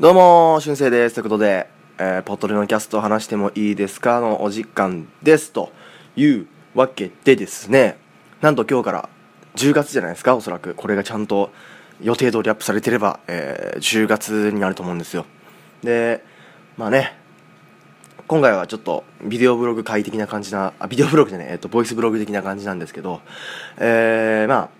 どうも、しゅんせいです。ということで、えー、ポトレのキャスト話してもいいですか？のお時間です。というわけでですね、なんと今日から10月じゃないですか、おそらく。これがちゃんと予定通りアップされてれば、えー、10月になると思うんですよ。で、まあね、今回はちょっとビデオブログ快適な感じな、あ、ビデオブログじゃない、えっ、と、ボイスブログ的な感じなんですけど、えー、ま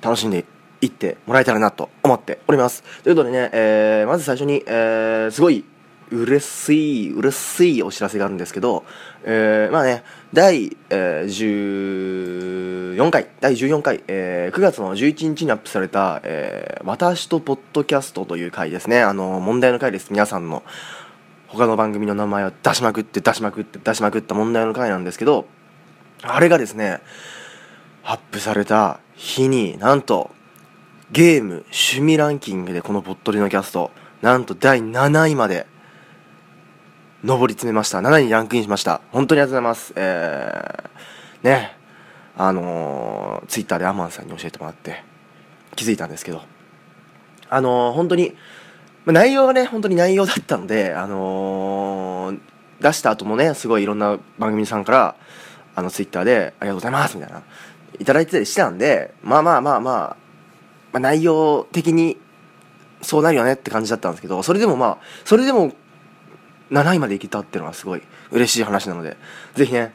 あ、楽しんで行ってもらえたらなと思っております。ということでね、えー、まず最初に、えー、すごい嬉しい、嬉しいお知らせがあるんですけど、えー、まあね、第、えー、14回、第14回、えー、9月の11日にアップされた、えー、私とポッドキャストという回ですね。あの、問題の回です。皆さんの他の番組の名前を出しまくって出しまくって出しまくった問題の回なんですけど、あれがですね、アップされた日になんとゲーム趣味ランキングでこのぽっとりのキャストなんと第7位まで上り詰めました。7位にランクインしました。本当にありがとうございます。えー、ね。あのー、ツイッターでアマンさんに教えてもらって気づいたんですけど。あのー、本当に、ま、内容がね本当に内容だったのであのー、出した後もねすごいいろんな番組さんからあのツイッターで「ありがとうございます」みたいないただいてたりしたんでまあまあまあまあまあ、内容的にそうなるよねって感じだったんですけどそれでもまあそれでも7位までいけたっていうのはすごい嬉しい話なのでぜひね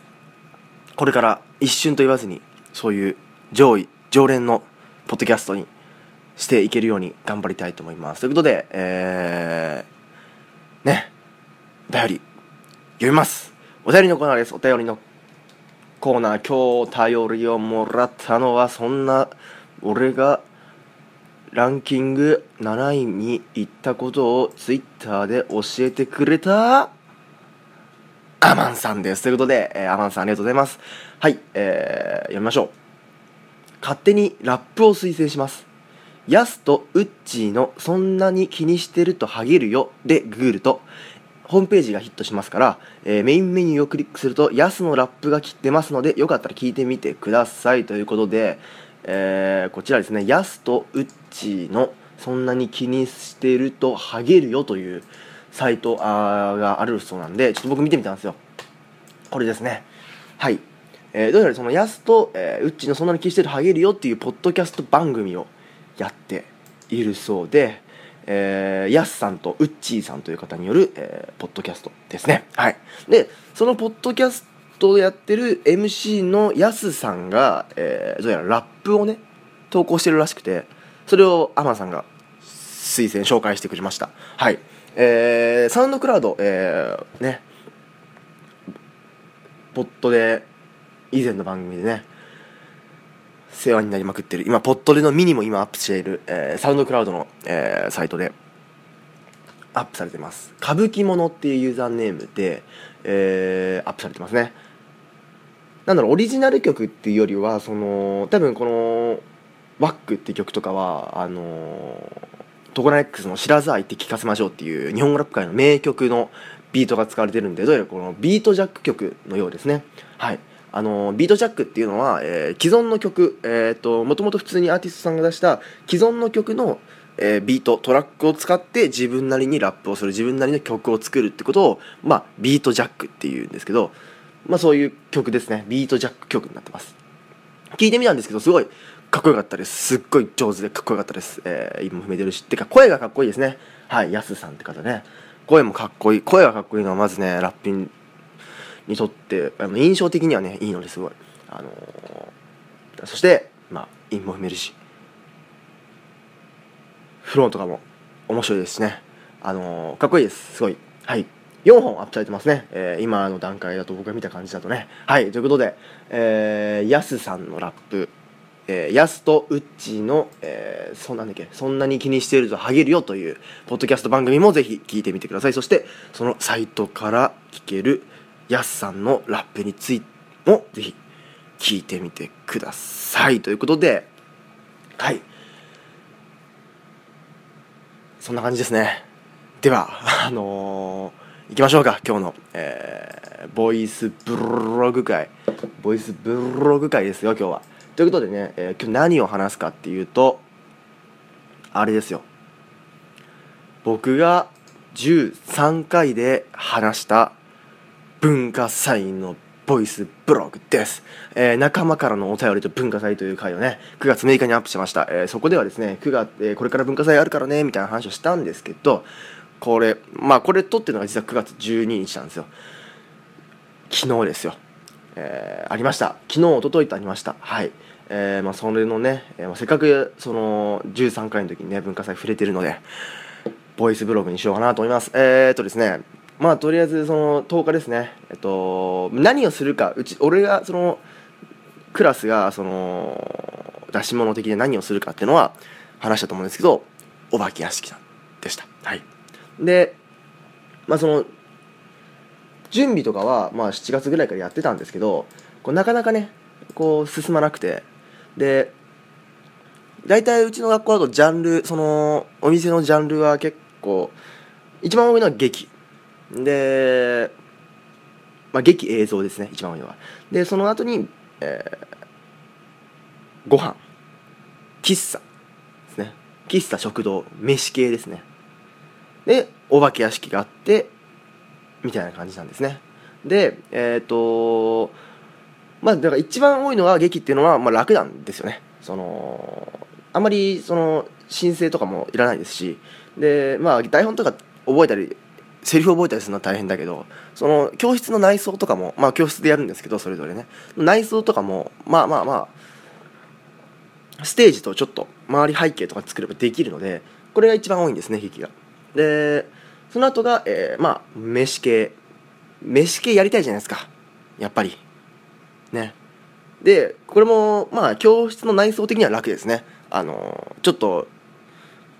これから一瞬と言わずにそういう上位常連のポッドキャストにしていけるように頑張りたいと思います。ということでえー、ねお便り読みます。お便りのコーナーです。お便りのコーナー。今日頼りをもらったのはそんな俺がランキング7位に行ったことをツイッターで教えてくれたアマンさんです。ということで、えー、アマンさんありがとうございます。はい、えー、読みましょう。勝手にラップを推薦します。ヤスとウッチーのそんなに気にしてるとハゲるよでグールとホームページがヒットしますから、えー、メインメニューをクリックするとヤスのラップが切ってますのでよかったら聞いてみてくださいということで、えー、こちらですねヤスとウッチのそんなに気にしてるとハゲるよというサイトあがあるそうなんでちょっと僕見てみたんですよこれですねはい、えー、どうやらそのヤスと、えー、ウッチのそんなに気にしてるハゲるよっていうポッドキャスト番組をやっているそうでえー、ヤスさんとウッチーさんという方による、えー、ポッドキャストですね。はい。で、そのポッドキャストやってる MC のヤスさんが、えー、どうやらラップをね、投稿してるらしくて、それをアマさんが推薦紹介してくれました。はい。えー、サウンドクラウドえー、ね。ポットで以前の番組でね世話になりまくってる。今ポットでのミニも今アップしている、えー、サウンドクラウドの、えー、サイトでアップされてます。歌舞伎者っていうユーザーネームで、えー、アップされてますね。なんだろうオリジナル曲っていうよりはその多分このワックって曲とかはあのー、トコナ X の「知らず愛って聞かせましょう」っていう日本語ラップ界の名曲のビートが使われてるんでどうやらこのビートジャック曲のようですね。はい。あの、ビートジャックっていうのは、えー、既存の曲えっ、ともともと普通にアーティストさんが出した既存の曲のえー、ビートトラックを使って自分なりにラップをする自分なりの曲を作るってことを、まあ、ビートジャックっていうんですけど、まあ、そういう曲ですね。ビートジャック曲になってます。聞いてみたんですけどすごいかっこよかったです。すっごい上手でかっこよかったです。えー、韻踏めてるし。ってか声がかっこいいですね。はいやすさんって方ね。声もかっこいい。声がかっこいいのはまずねラッピンにとってあの印象的にはねいいのですごい。あのー、そしてまあ韻も踏めるし。フロンとかも面白いですしね。あのー、かっこいいです。すごい。はい。4本アップされてますね、えー、今の段階だと僕が見た感じだとね。はいということで、えー、やすさんのラップ。えー、ヤスとウッチの、えー、そんなんだっけ？そんなに気にしているとハゲるよというポッドキャスト番組もぜひ聞いてみてください。そしてそのサイトから聞けるヤスさんのラップについてもぜひ聞いてみてください。ということではい。そんな感じですね。ではあのー、行きましょうか今日の、えー、ボイスブログ会。ボイスブログ会ですよ今日は。ということでね、えー、今日何を話すかっていうとあれですよ。僕が13回で話した文化祭のボイスブログです、えー仲間からのお便りと文化祭という回をね9月6日にアップしました、えーそこではですね9月、えーこれから文化祭あるからねみたいな話をしたんですけどこれまあこれ撮ってるのが実は9月12日なんですよ。昨日ですよ、えーありました。昨日一昨日とありました。はい。えーまあ、それのね、えーまあせっかくその13回の時にね文化祭触れてるのでボイスブログにしようかなと思います。えー、っとですねまあとりあえずその10日ですね。えっと何をするかうち俺がそのクラスがその出し物的で何をするかっていうのは話したと思うんですけどお化け屋敷でした。はい。でまあその準備とかはまあ7月ぐらいからやってたんですけどこうなかなかねこう進まなくて。で大体うちの学校だとジャンルそのお店のジャンルは結構一番多いのは劇。で、まあ、劇映像ですね一番多いのは。でその後に、えーご飯。喫茶ですね。喫茶食堂飯系ですね。でお化け屋敷があってみたいな感じなんですね。でえっ、とまあだから一番多いのは劇っていうのはまあ楽なんですよね。そのあまりその申請とかもいらないですしでまあ台本とか覚えたりセリフ覚えたりするのは大変だけどその教室の内装とかもまあ教室でやるんですけどそれぞれね。内装とかもまあまあまあステージとちょっと周り背景とか作ればできるのでこれが一番多いんですね劇が。でその後が、えーまあ飯系。飯系やりたいじゃないですか。やっぱり。ね。でこれもまあ教室の内装的には楽ですね。あのちょっと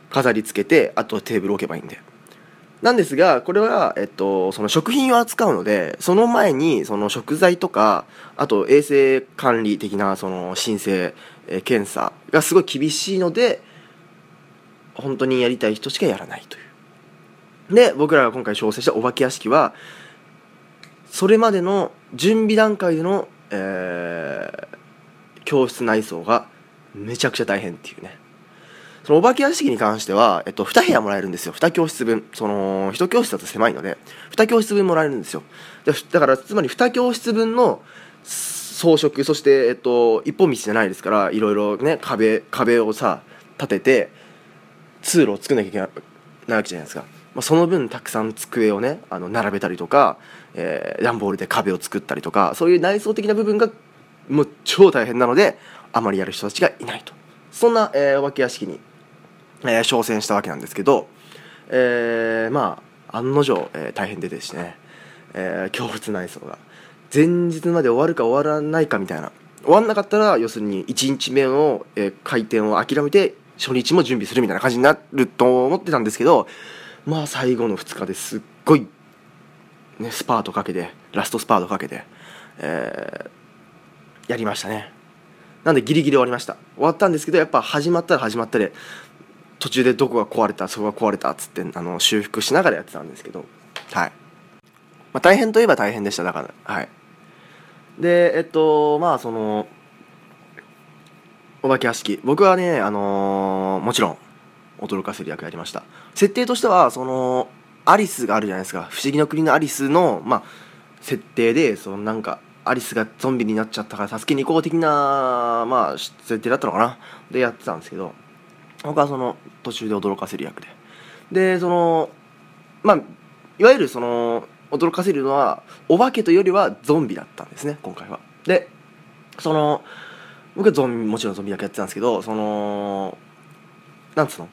飾り付けてあとテーブル置けばいいんで。なんですがこれは、えっと、その食品を扱うのでその前にその食材とかあと衛生管理的なその申請、え検査がすごい厳しいので本当にやりたい人しかやらないという。で僕らが今回挑戦したお化け屋敷はそれまでの準備段階での、えー教室内装がめちゃくちゃ大変っていうね。そのお化け屋敷に関しては、えっと、2部屋もらえるんですよ。2教室分。その1教室だと狭いので2教室分もらえるんですよ。でだからつまり2教室分の装飾そして、えっと、一本道じゃないですからいろいろね壁壁をさ立てて通路を作んなきゃいけないわけじゃないですか、まあ、その分たくさん机をねあの並べたりとか、えー段ボールで壁を作ったりとかそういう内装的な部分がもう超大変なのであまりやる人たちがいないと。そんな、えーお化け屋敷に、えー挑戦したわけなんですけど、えーまあ案の定、えー大変でですね、えー教室内装が前日まで終わるか終わらないかみたいな終わんなかったら要するに1日目の、えー開店を諦めて初日も準備するみたいな感じになると思ってたんですけどまあ最後の2日ですっごい、ね、スパートかけてラストスパートかけて、えーやりましたね。なんでギリギリ終わりました。終わったんですけどやっぱ始まったら始まったで途中でどこが壊れたそこが壊れたっつってあの修復しながらやってたんですけどはい、まあ、大変といえば大変でした。だからはい。でえっとまあそのお化け屋敷。僕はねあのーもちろん驚かせる役やりました。設定としてはそのアリスがあるじゃないですか。不思議の国のアリスのまあ設定でそのなんかアリスがゾンビになっちゃったから助けに行こう的なまあ設定だったのかな。でやってたんですけど僕はその途中で驚かせる役で。でそのまあいわゆるその驚かせるのはお化けというよりはゾンビだったんですね今回は。でその僕はゾンビもちろんゾンビ役やってたんですけどそのなんつうの？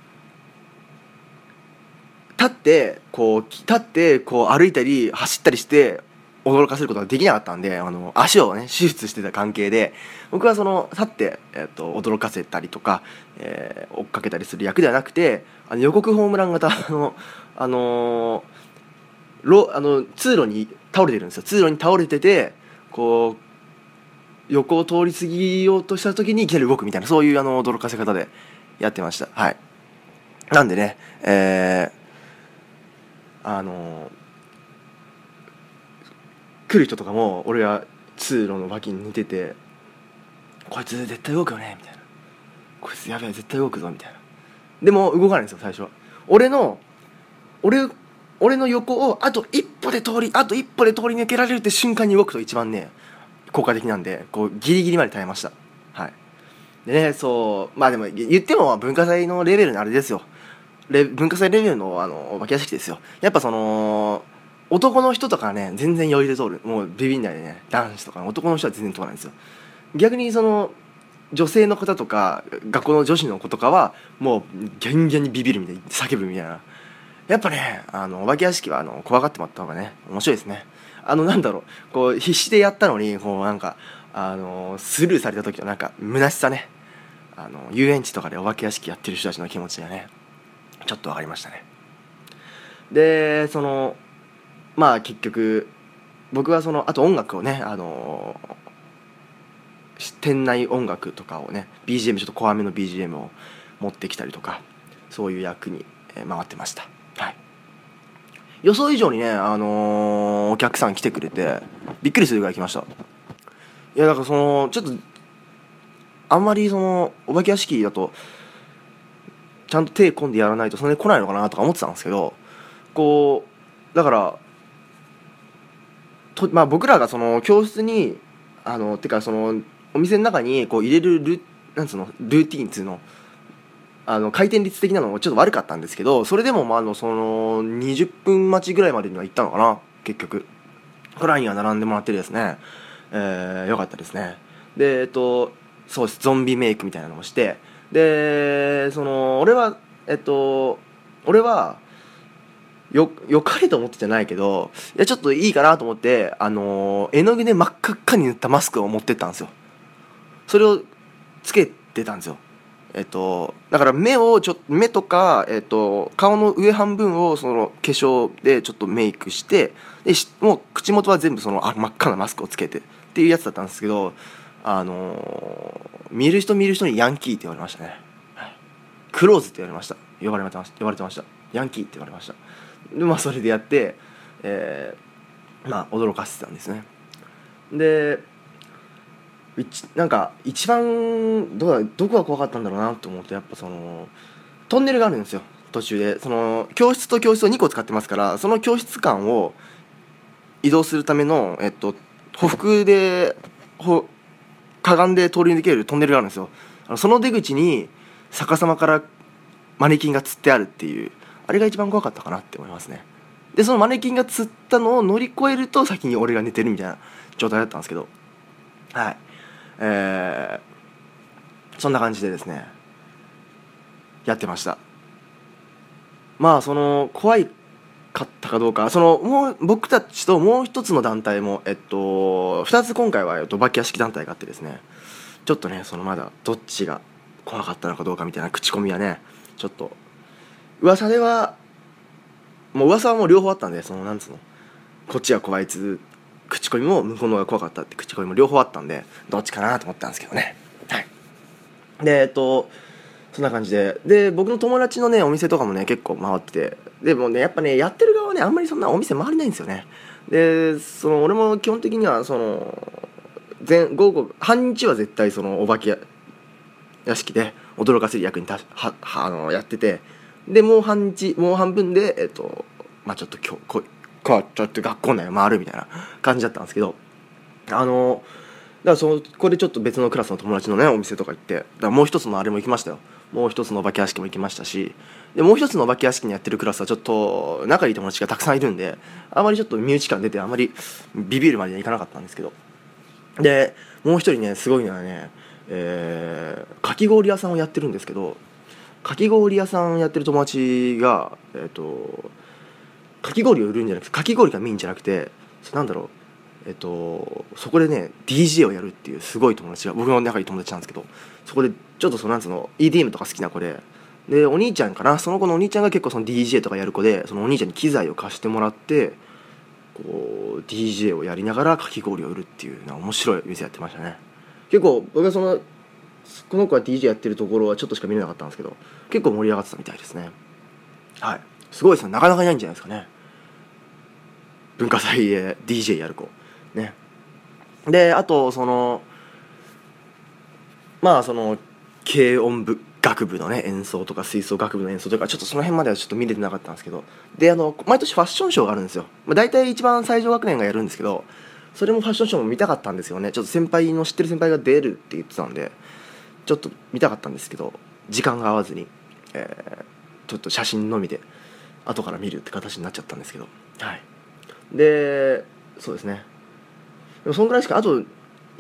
立ってこう立ってこう歩いたり走ったりして驚かせることができなかったんであの足をね手術してた関係で僕はその立って、えっと驚かせたりとか、えー追っかけたりする役ではなくてあの予告ホームラン型のあのーろあの通路に倒れてるんですよ。通路に倒れててこう横を通り過ぎようとした時にいきなり動くみたいなそういうあの驚かせ方でやってました。はい。なんでねえー、あの来る人とかも俺が通路の脇に似ててこいつ絶対動くよねみたいな。こいつやべえ絶対動くぞみたいな。でも動かないんですよ最初は。俺の俺俺の横をあと一歩で通りあと一歩で通り抜けられるって瞬間に動くと一番ね効果的なんでこうギリギリまで耐えました。はい。でねそうまあでも言っても文化祭のレベルのあれですよ。レ文化祭レベルのあのお化け屋敷ですよ。やっぱその男の人とかね全然余裕で通る。もうビビんないでね。男子とか、ね、男の人は全然通らないんですよ。逆にその女性の方とか学校の女子の子とかはもうギャンギャンにビビるみたいに叫ぶみたいな。やっぱねあのお化け屋敷はあの怖がってもらった方がね面白いですね。あのなんだろう。こう必死でやったのにこうなんかあのスルーされた時のなんか虚しさね。あの遊園地とかでお化け屋敷やってる人たちの気持ちがね。ちょっと分かりましたね。でそのまあ結局僕はそのあと音楽をねあの店内音楽とかをね BGM ちょっと怖めの BGM を持ってきたりとかそういう役に回ってました。はい。予想以上にねあのー、お客さん来てくれてびっくりするぐらい来ました。いやだからそのちょっとあんまりそのお化け屋敷だとちゃんと手込んでやらないとそんなに来ないのかなとか思ってたんですけどこうだからと、まあ、僕らがその教室にあのてかそのお店の中にこう入れるルなんつうのルーティンっつうのあの回転率的なのもちょっと悪かったんですけどそれでもまああのその20分待ちぐらいまでには行ったのかな結局。フラインは並んでもらってですね、えー、よかったですね。でえっとそうです。ゾンビメイクみたいなのもしてでその俺はえっと俺はよよかれと思ってじゃないけどいやちょっといいかなと思ってあの絵の具で真っ赤っかに塗ったマスクを持ってったんですよ。それをつけてたんですよ。えっと、だから目をちょ目とか、えっと、顔の上半分をその化粧でちょっとメイクしてでもう口元は全部そのあ真っ赤なマスクをつけてっていうやつだったんですけどあのー、見る人見る人にヤンキーって言われましたね、クローズって言われました。呼ばれてました。呼ばれてました。ヤンキーって言われました。でまあそれでやって、えー、まあ驚かせてたんですね。でなんか一番どうどこが怖かったんだろうなと思うとやっぱそのトンネルがあるんですよ。途中で。その教室と教室を2個使ってますからその教室間を移動するための、えっと、歩幅でほかがんで通り抜けるトンネルがあるんですよ。その出口に逆さまからマネキンがつってあるっていうあれが一番怖かったかなって思いますね。でそのマネキンがつったのを乗り越えると先に俺が寝てるみたいな状態だったんですけどはい。えー、そんな感じでですねやってました。まあその怖いかったかどうかそのもう僕たちともう一つの団体もえっと2つ今回は、えっと、バキ屋敷団体があってですねちょっとねそのまだどっちが怖かったのかどうかみたいな口コミはねちょっと噂ではもう噂はもう両方あったんでそのなんつうのこっちは怖いつ口コミも向こうの方が怖かったって口コミも両方あったんでどっちかなと思ったんですけどね。はい。でえっとそんな感じで。で僕の友達のねお店とかもね結構回ってて。でもねやっぱねやってる側はねあんまりそんなお店回れないんですよね。でその俺も基本的にはその全午後半日は絶対そのお化け屋敷で驚かせる役にたははあのやってて。でもう半日もう半分でえっとまあちょっと今日こかちょっと学校内を回るみたいな感じだったんですけど。あのだからそこれちょっと別のクラスの友達のねお店とか行って。だからもう一つのあれも行きましたよ。もう一つのお化け屋敷も行きましたしでもう一つのお化け屋敷にやってるクラスはちょっと仲いい友達がたくさんいるんであまりちょっと身内感出てあまりビビるまではいかなかったんですけど。でもう一人ねすごいのはね、えー、かき氷屋さんをやってるんですけどかき氷屋さんやってる友達がえっ、ー、とかき氷を売るんじゃなくてかき氷がメインじゃなくてなんだろうえっとそこでね DJ をやるっていうすごい友達が僕の仲いい友達なんですけどそこでちょっとそのなんつうの EDM とか好きな子ででお兄ちゃんかなその子のお兄ちゃんが結構その DJ とかやる子でそのお兄ちゃんに機材を貸してもらってこう DJ をやりながらかき氷を売るっていうな面白い店やってましたね。結構僕はそのこの子が DJ やってるところはちょっとしか見れなかったんですけど結構盛り上がってたみたいですね。はい。すごいですね。なかなかいないんじゃないですかね。文化祭で DJ やる子ね。であとそのまあその軽音部学部のね演奏とか吹奏楽部の演奏とかちょっとその辺まではちょっと見れてなかったんですけど。であの毎年ファッションショーがあるんですよ、まあ、大体一番最上学年がやるんですけどそれもファッションショーも見たかったんですよね。ちょっと先輩の知ってる先輩が出るって言ってたんでちょっと見たかったんですけど時間が合わずに、えー、ちょっと写真のみで後から見るって形になっちゃったんですけど。はい。でそうですね。でもそんぐらいしかあと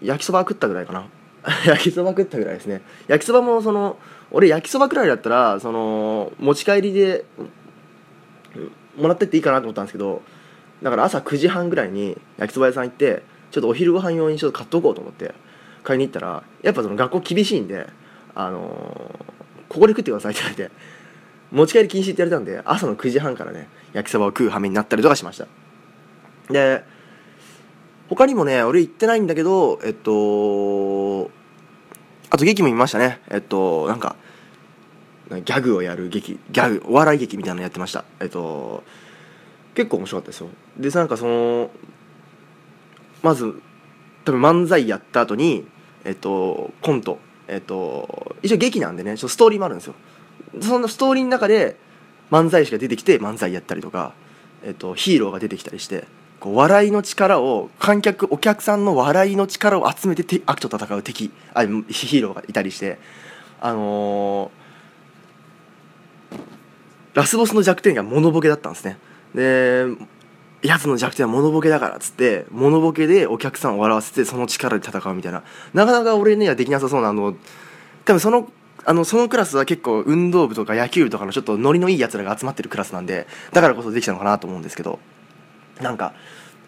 焼きそば食ったぐらいかな。焼きそば食ったぐらいですね。焼きそばもその俺焼きそばくらいだったらその持ち帰りでもらってっていいかなと思ったんですけどだから朝9時半ぐらいに焼きそば屋さん行ってちょっとお昼ご飯用にちょっと買っとこうと思って買いに行ったらやっぱその学校厳しいんであのー、ここで食ってくださいって言われて持ち帰り禁止って言われたんで朝の9時半からね焼きそばを食う羽目になったりとかしました。で他にもね俺行ってないんだけどえっとあと劇も見ましたね。えっとなんかギャグをやる劇ギャグお笑い劇みたいなのやってました。えっと結構面白かったですよ。でなんかそのまず多分漫才やった後にえっとコント。えっと一応劇なんでねちょストーリーもあるんですよ。そのストーリーの中で漫才師が出てきて漫才やったりとか、えっと、ヒーローが出てきたりして。こう笑いの力を観客お客さんの笑いの力を集めて悪と戦う敵あヒーローがいたりしてあのー、ラスボスの弱点がモノボケだったんですね。でやつの弱点はモノボケだからっつってモノボケでお客さんを笑わせてその力で戦うみたいな。なかなか俺にはできなさそうなあの多分そのあのそのクラスは結構運動部とか野球部とかのちょっとノリのいいやつらが集まってるクラスなんでだからこそできたのかなと思うんですけど。なんか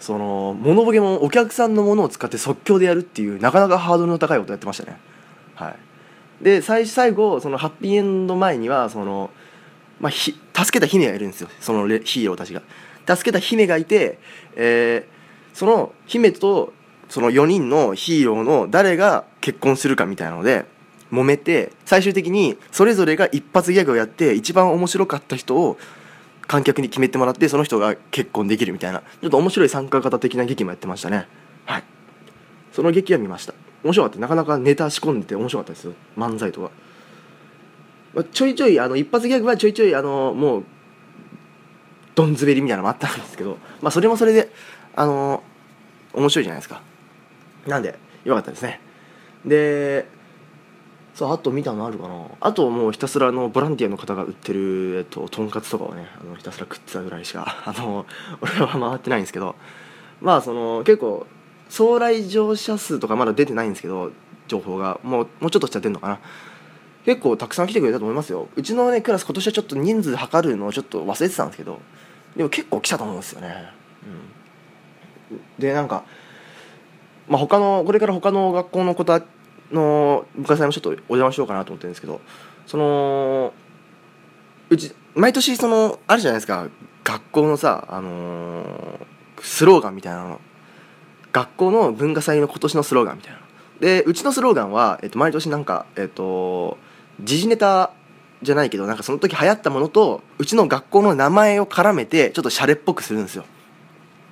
そのモノボケもお客さんのものを使って即興でやるっていうなかなかハードルの高いことやってましたね。はい。で最最後そのハッピーエンド前にはその、まあ、ひ助けた姫がいるんですよ。そのヒーローたちが。助けた姫がいて、えー、その姫とその4人のヒーローの誰が結婚するかみたいなので揉めて最終的にそれぞれが一発ギャグをやって一番面白かった人を観客に決めてもらってその人が結婚できるみたいなちょっと面白い参加型的な劇もやってましたね。はい。その劇は見ました。面白かった。なかなかネタ仕込んでて面白かったですよ。漫才とか、まあ、ちょいちょいあの一発ギャグはちょいちょいあのもうどん滑りみたいなのもあったんですけどまあそれもそれであの面白いじゃないですか。なんでよかったですね。でそうあと見たのあるかな。あともうひたすらのボランティアの方が売ってる、えっと、とんかつとかをねあのひたすら食ってたぐらいしか あの俺は回ってないんですけど。まあその結構総来場者数とかまだ出てないんですけど情報が。もうもうちょっとしちゃってんのかな。結構たくさん来てくれたと思いますよ。うちのねクラス今年はちょっと人数測るのをちょっと忘れてたんですけどでも結構来たと思うんですよね。うん。でなんかまあ他のこれから他の学校の子たの文化祭もちょっとお邪魔しようかなと思ってるんですけどそのうち毎年そのあるじゃないですか。学校のさあのー、スローガンみたいなの。学校の文化祭の今年のスローガンみたいなでうちのスローガンは、えっと、毎年なんかえっと時事ネタじゃないけどなんかその時流行ったものとうちの学校の名前を絡めてちょっとシャレっぽくするんですよ。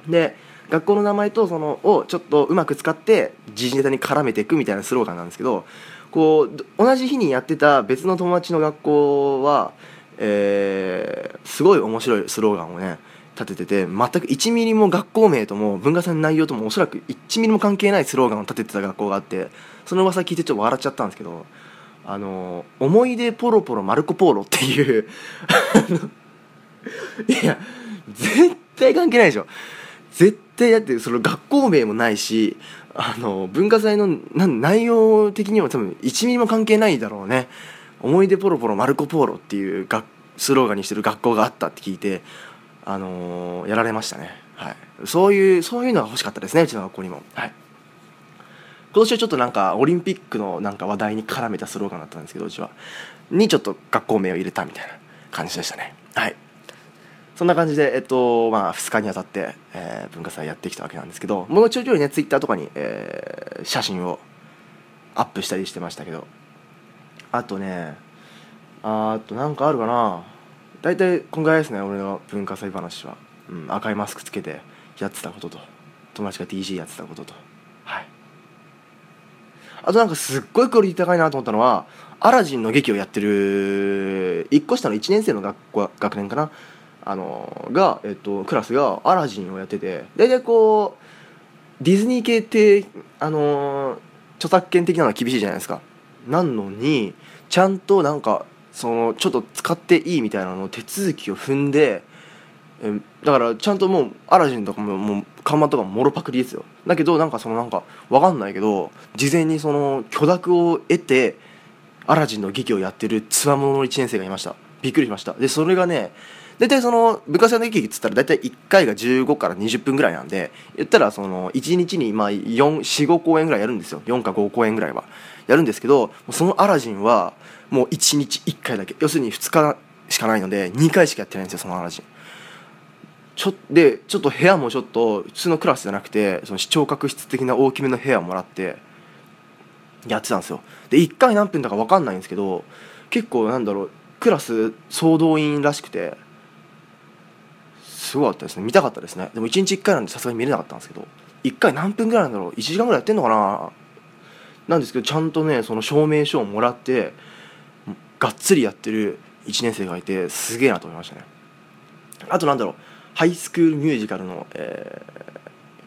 で学校の名前とそのをちょっとうまく使って時事ネタに絡めていくみたいなスローガンなんですけどこう同じ日にやってた別の友達の学校は、えー、すごい面白いスローガンをね立ててて全く1ミリも学校名とも文化祭の内容ともおそらく1ミリも関係ないスローガンを立ててた学校があってその噂聞いてちょっと笑っちゃったんですけどあの「思い出ポロポロマルコポーロ」っていう いや絶対関係ないでしょ。絶対だってその学校名もないしあの文化祭の内容的には多分1ミリも関係ないだろうね。思い出ポロポロマルコポーロっていうスローガンにしてる学校があったって聞いてあのー、やられましたね。はい。そういうそういうのが欲しかったですねうちの学校にも。はい。今年はちょっとなんかオリンピックのなんか話題に絡めたスローガンだったんですけどうちは。にちょっと学校名を入れたみたいな感じでしたね。はい。そんな感じで、えっとまあ、2日にあたって、えー、文化祭やってきたわけなんですけどもうちょいちょいねツイッターとかに、えー、写真をアップしたりしてましたけどあとねあとなんかあるかな。大体こんぐらいですね俺の文化祭話は、うん、赤いマスクつけてやってたことと友達が DJ やってたことと。はい。あとなんかすっごいクオリティ高いなと思ったのはアラジンの劇をやってる1個下の1年生の学校学年かな。あのが、えっと、クラスがアラジンをやってて大体こうディズニー系ってあの著作権的なのは厳しいじゃないですか。なのにちゃんとなんかそのちょっと使っていいみたいなの手続きを踏んでえだからちゃんともうアラジンとかももう看板とかもろパクリですよ。だけどなんかそのなんかわかんないけど事前にその許諾を得てアラジンの劇をやってるつわものの1年生がいました。びっくりしました。でそれがね大体その部活の劇っつったら大体1回が15から20分ぐらいなんで言ったらその1日に45公演ぐらいやるんですよ。4か5公演ぐらいは。やるんですけどそのアラジンはもう1日1回だけ。要するに2日しかないので2回しかやってないんですよそのアラジン。ちょでちょっと部屋もちょっと普通のクラスじゃなくてその視聴覚室的な大きめの部屋をもらってやってたんですよ。で1回何分だか分かんないんですけど結構なんだろうクラス総動員らしくてすごかったですね。見たかったですね。でも1日1回なんでさすがに見れなかったんですけど1回何分ぐらいなんだろう？1時間ぐらいやってんのかな？なんですけどちゃんとねその証明書をもらってがっつりやってる1年生がいてすげえなと思いましたね。あとなんだろう？ハイスクールミュージカルの、え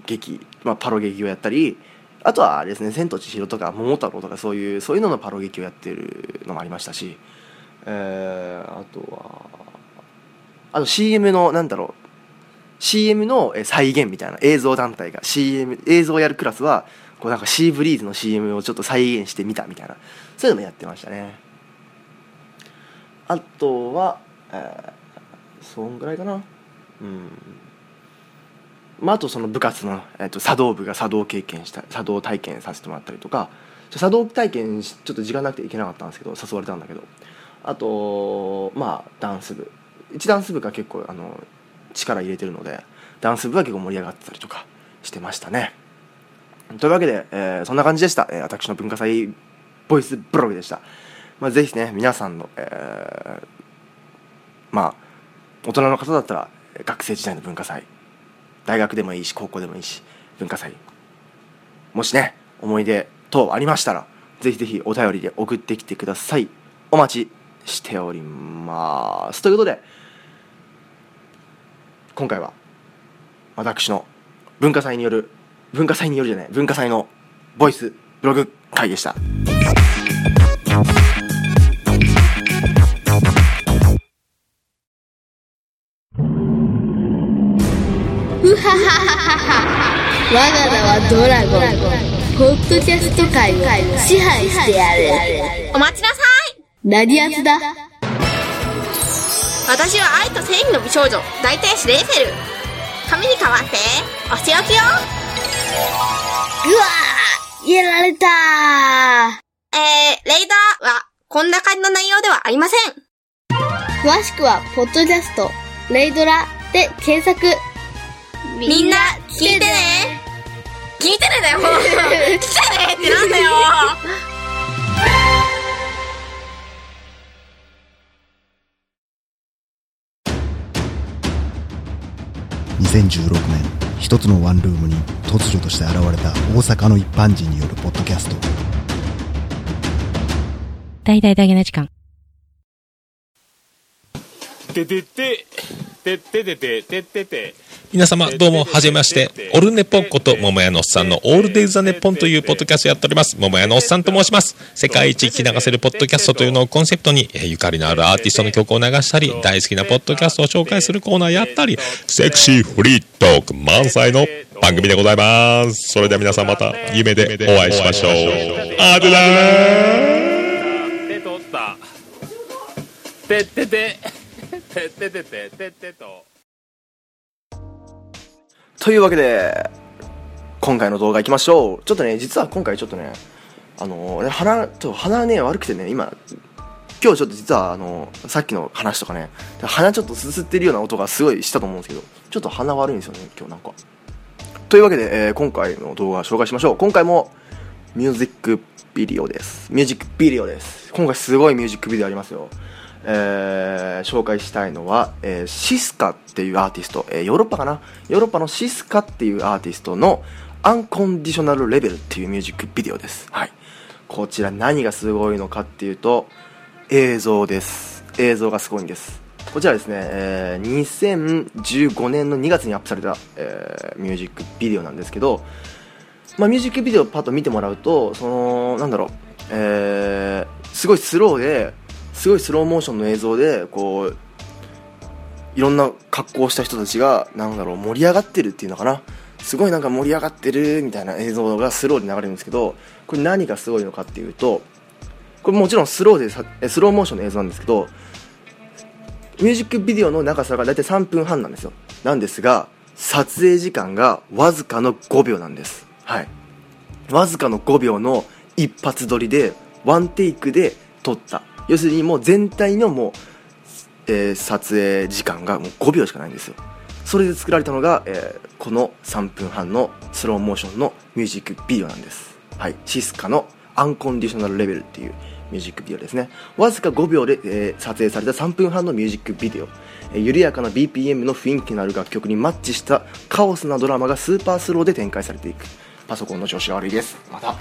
ー、劇、まあ、パロ劇をやったりあとはあれですね「千と千尋」とか「桃太郎」とかそういうそういうののパロ劇をやってるのもありましたし、えー、あとはあと CM のなんだろう？CM の再現みたいな映像団体が CM 映像をやるクラスはこうなんかシーブリーズの CM をちょっと再現してみたみたいな。そういうのもやってましたね。あとは、えー、そんぐらいかな。うん。まあ、あとその部活の、えー、と茶道部が茶道経験した茶道体験させてもらったりとか茶道体験ちょっと時間なくて行けなかったんですけど誘われたんだけど。あとまあダンス部。一ダンス部が結構あの力入れてるのでダンス部は結構盛り上がってたりとかしてましたね。というわけで、えー、そんな感じでした、えー、私の文化祭ボイスブログでした、まあ、ぜひね皆さんの、えー、まあ大人の方だったら学生時代の文化祭大学でもいいし高校でもいいし文化祭もしね思い出等ありましたらぜひぜひお便りで送ってきてください。お待ちしております。ということで今回は私の文化祭による文化祭によるじゃない文化祭のボイスブログ会でした。我が名はドラゴン。ポッドキャスト界を支配してやるお待ちなさい。何やつだ私は愛と正義の美少女大天使レイフェル。髪に変わってお仕置きよ。うわーやられたえー、レイダーはこんな感じの内容ではありません。詳しくはポッドキャストレイドラで検索。みんな聞いてね。聞いてね。だよ。聞きたねってなんだよ2016年一つのワンルームに突如として現れた大阪の一般人によるポッドキャスト。大々大げな時間。てててててててててて皆様どうもはじめまして、オルネポンこと桃屋のおっさんのオールデイズ・ザ・ネポンというポッドキャストやっております。桃屋のおっさんと申します。世界一聞き流せるポッドキャストというのをコンセプトに、ゆかりのあるアーティストの曲を流したり、大好きなポッドキャストを紹介するコーナーやったり、セクシーフリートーク満載の番組でございます。それでは皆さんまた夢でお会いしましょう。アデラー手取った。てってて。てててててと。というわけで今回の動画いきましょう。ちょっとね実は今回ちょっとねあのね鼻と鼻ね悪くてね今今日ちょっと実はあのさっきの話とかね鼻ちょっとすすってるような音がすごいしたと思うんですけどちょっと鼻悪いんですよね今日なんか。というわけで、えー、今回の動画紹介しましょう。今回もミュージックビデオです。ミュージックビデオです。今回すごいミュージックビデオありますよ。えー、紹介したいのは、えー、シスカっていうアーティスト、えー、ヨーロッパかな？ヨーロッパのシスカっていうアーティストのアンコンディショナルレベルっていうミュージックビデオです。はい。こちら何がすごいのかっていうと映像です映像がすごいんですこちらですね、えー2015年の2月にアップされた、えーミュージックビデオなんですけど、まあ、ミュージックビデオをパッと見てもらうとそのなんだろう、えーすごいスローですごいスローモーションの映像でこういろんな格好をした人たちがなんだろう盛り上がってるっていうのかな。すごいなんか盛り上がってるみたいな映像がスローで流れるんですけどこれ何がすごいのかっていうとこれもちろんスローでスローモーションの映像なんですけどミュージックビデオの長さが大体3分半なんですよ。なんですが撮影時間がわずかの5秒なんです。はい。わずかの5秒の一発撮りでワンテイクで撮った。要するにもう全体のもう、えー撮影時間がもう5秒しかないんですよ。それで作られたのが、えーこの3分半のスローモーションのミュージックビデオなんです。はい。シスカのアンコンディショナルレベルっていうミュージックビデオですね。わずか5秒で、えー撮影された3分半のミュージックビデオ、えー緩やかな BPM の雰囲気のある楽曲にマッチしたカオスなドラマがスーパースローで展開されていく。パソコンの調子が悪いです。また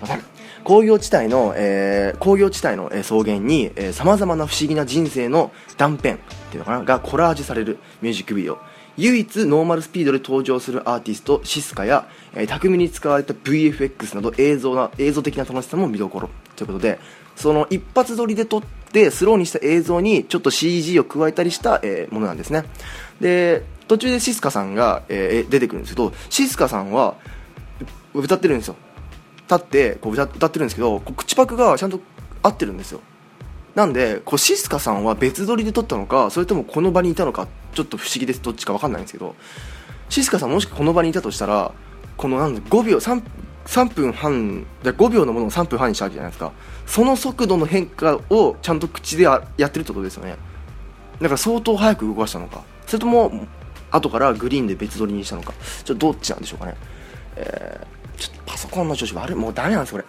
また。工業地帯の、えー工業地帯の、えー草原にさまざまな不思議な人生の断片っていうのかながコラージュされるミュージックビデオ。唯一ノーマルスピードで登場するアーティストシスカや、えー巧みに使われた VFX など映像な映像的な楽しさも見どころ。ということでその一発撮りで撮ってスローにした映像にちょっと CG を加えたりした、えーものなんですね。で途中でシスカさんが、えー出てくるんですけどシスカさんは歌ってるんですよ。立ってこう歌ってるんですけど口パクがちゃんと合ってるんですよ。なんでこうシスカさんは別撮りで撮ったのかそれともこの場にいたのかちょっと不思議です。どっちか分かんないんですけど。シスカさんもしこの場にいたとしたらこのなんだ5秒 3, 3分半じゃ5秒のものを3分半にしたわけじゃないですか。その速度の変化をちゃんと口でやってるってことですよね。だから相当早く動かしたのか。それとも後からグリーンで別撮りにしたのか。ちょっとどっちなんでしょうかね。えーソコンの調子悪い。もうダメなんですこれ。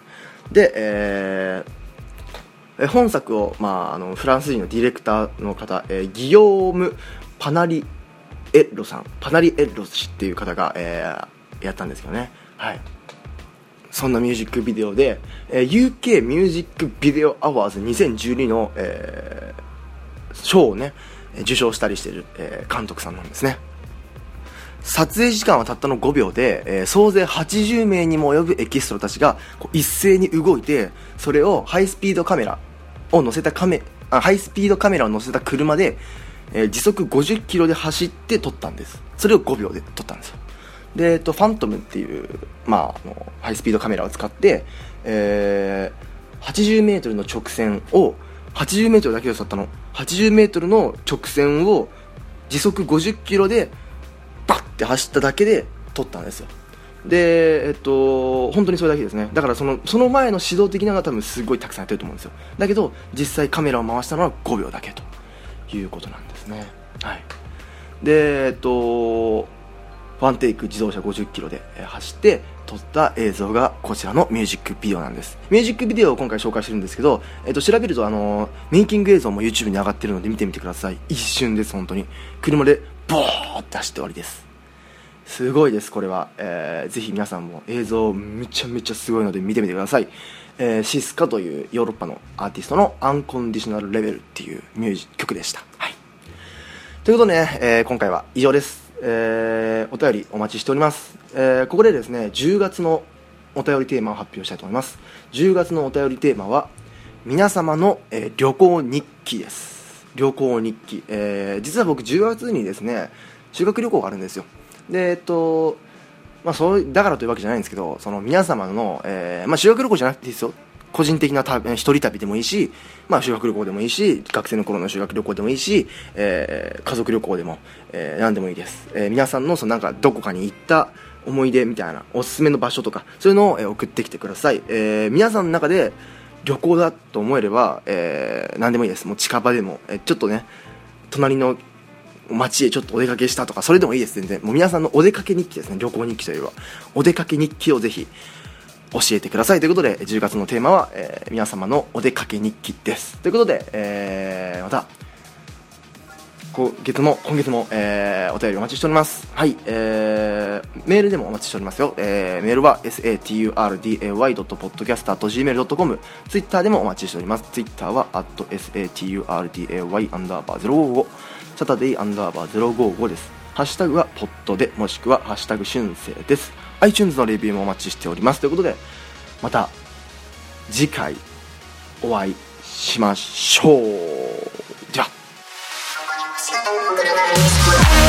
でえー本作を、まあ、あのフランス人のディレクターの方、えーギヨーム・パナリエッロさん。パナリエッロ氏っていう方が、えーやったんですけどね。はい。そんなミュージックビデオで、えー UK ミュージックビデオアワーズ2012の、えー賞をね受賞したりしてる、えー監督さんなんですね。撮影時間はたったの5秒で、えー総勢80名にも及ぶエキストラたちが一斉に動いてそれをハイスピードカメラを載せたカメあハイスピードカメラを載せた車で、えー時速50キロで走って撮ったんです。それを5秒で撮ったんですよ。で、えっと、ファントムっていう、まあ、あのハイスピードカメラを使って、えー、80メートルの直線を80メートルだけで撮ったの。80メートルの直線を時速50キロでバッて走っただけで撮ったんですよ。でえっと本当にそれだけですね。だからそのその前の指導的なのが多分すごいたくさんやってると思うんですよ。だけど実際カメラを回したのは5秒だけということなんですね。はい。でえっとワンテイク自動車50キロで走って撮った映像がこちらのミュージックビデオなんです。ミュージックビデオを今回紹介してるんですけど、えっと調べるとあのメイキング映像も YouTube に上がってるので見てみてください。一瞬です本当に。車でボーって走って終わりです。すごいですこれは、えーぜひ皆さんも映像めちゃめちゃすごいので見てみてください、えーシスカというヨーロッパのアーティストのアンコンディショナルレベルっていうミュージ曲でした。はい。ということでね、えー今回は以上です、えーお便りお待ちしております、えーここでですね10月のお便りテーマを発表したいと思います。10月のお便りテーマは皆様の、えー旅行日記です。旅行日記、えー実は僕10月にですね修学旅行があるんですよ。でえっとまあ、そうだからというわけじゃないんですけどその皆様の、えーまあ、修学旅行じゃなくていいですよ。個人的な旅一人旅でもいいし、まあ、修学旅行でもいいし学生の頃の修学旅行でもいいし、えー家族旅行でも、えー何でもいいです、えー皆さんのそのなんかどこかに行った思い出みたいなおすすめの場所とかそういうのを、え送ってきてください、え皆さんの中で旅行だと思えれば、えー何でもいいです。もう近場でも、えちょっとね隣の街へちょっとお出かけしたとかそれでもいいです全然。もう皆さんのお出かけ日記ですね。旅行日記というよりはお出かけ日記をぜひ教えてください。ということで10月のテーマは、えー皆様のお出かけ日記です。ということで、えーまた今月も今月も、えーお便りお待ちしております。はいえー、メールでもお待ちしておりますよ、えー、メールは saturday.podcast.gmail.com ツイッターでもお待ちしております。ツイッターは @saturday アンダーバー055サタデイアンダーバー055です。ハッシュタグはポットでもしくはハッシュタグ春生です。iTunes のレビューもお待ちしております。ということでまた次回お会いしましょう。Drogar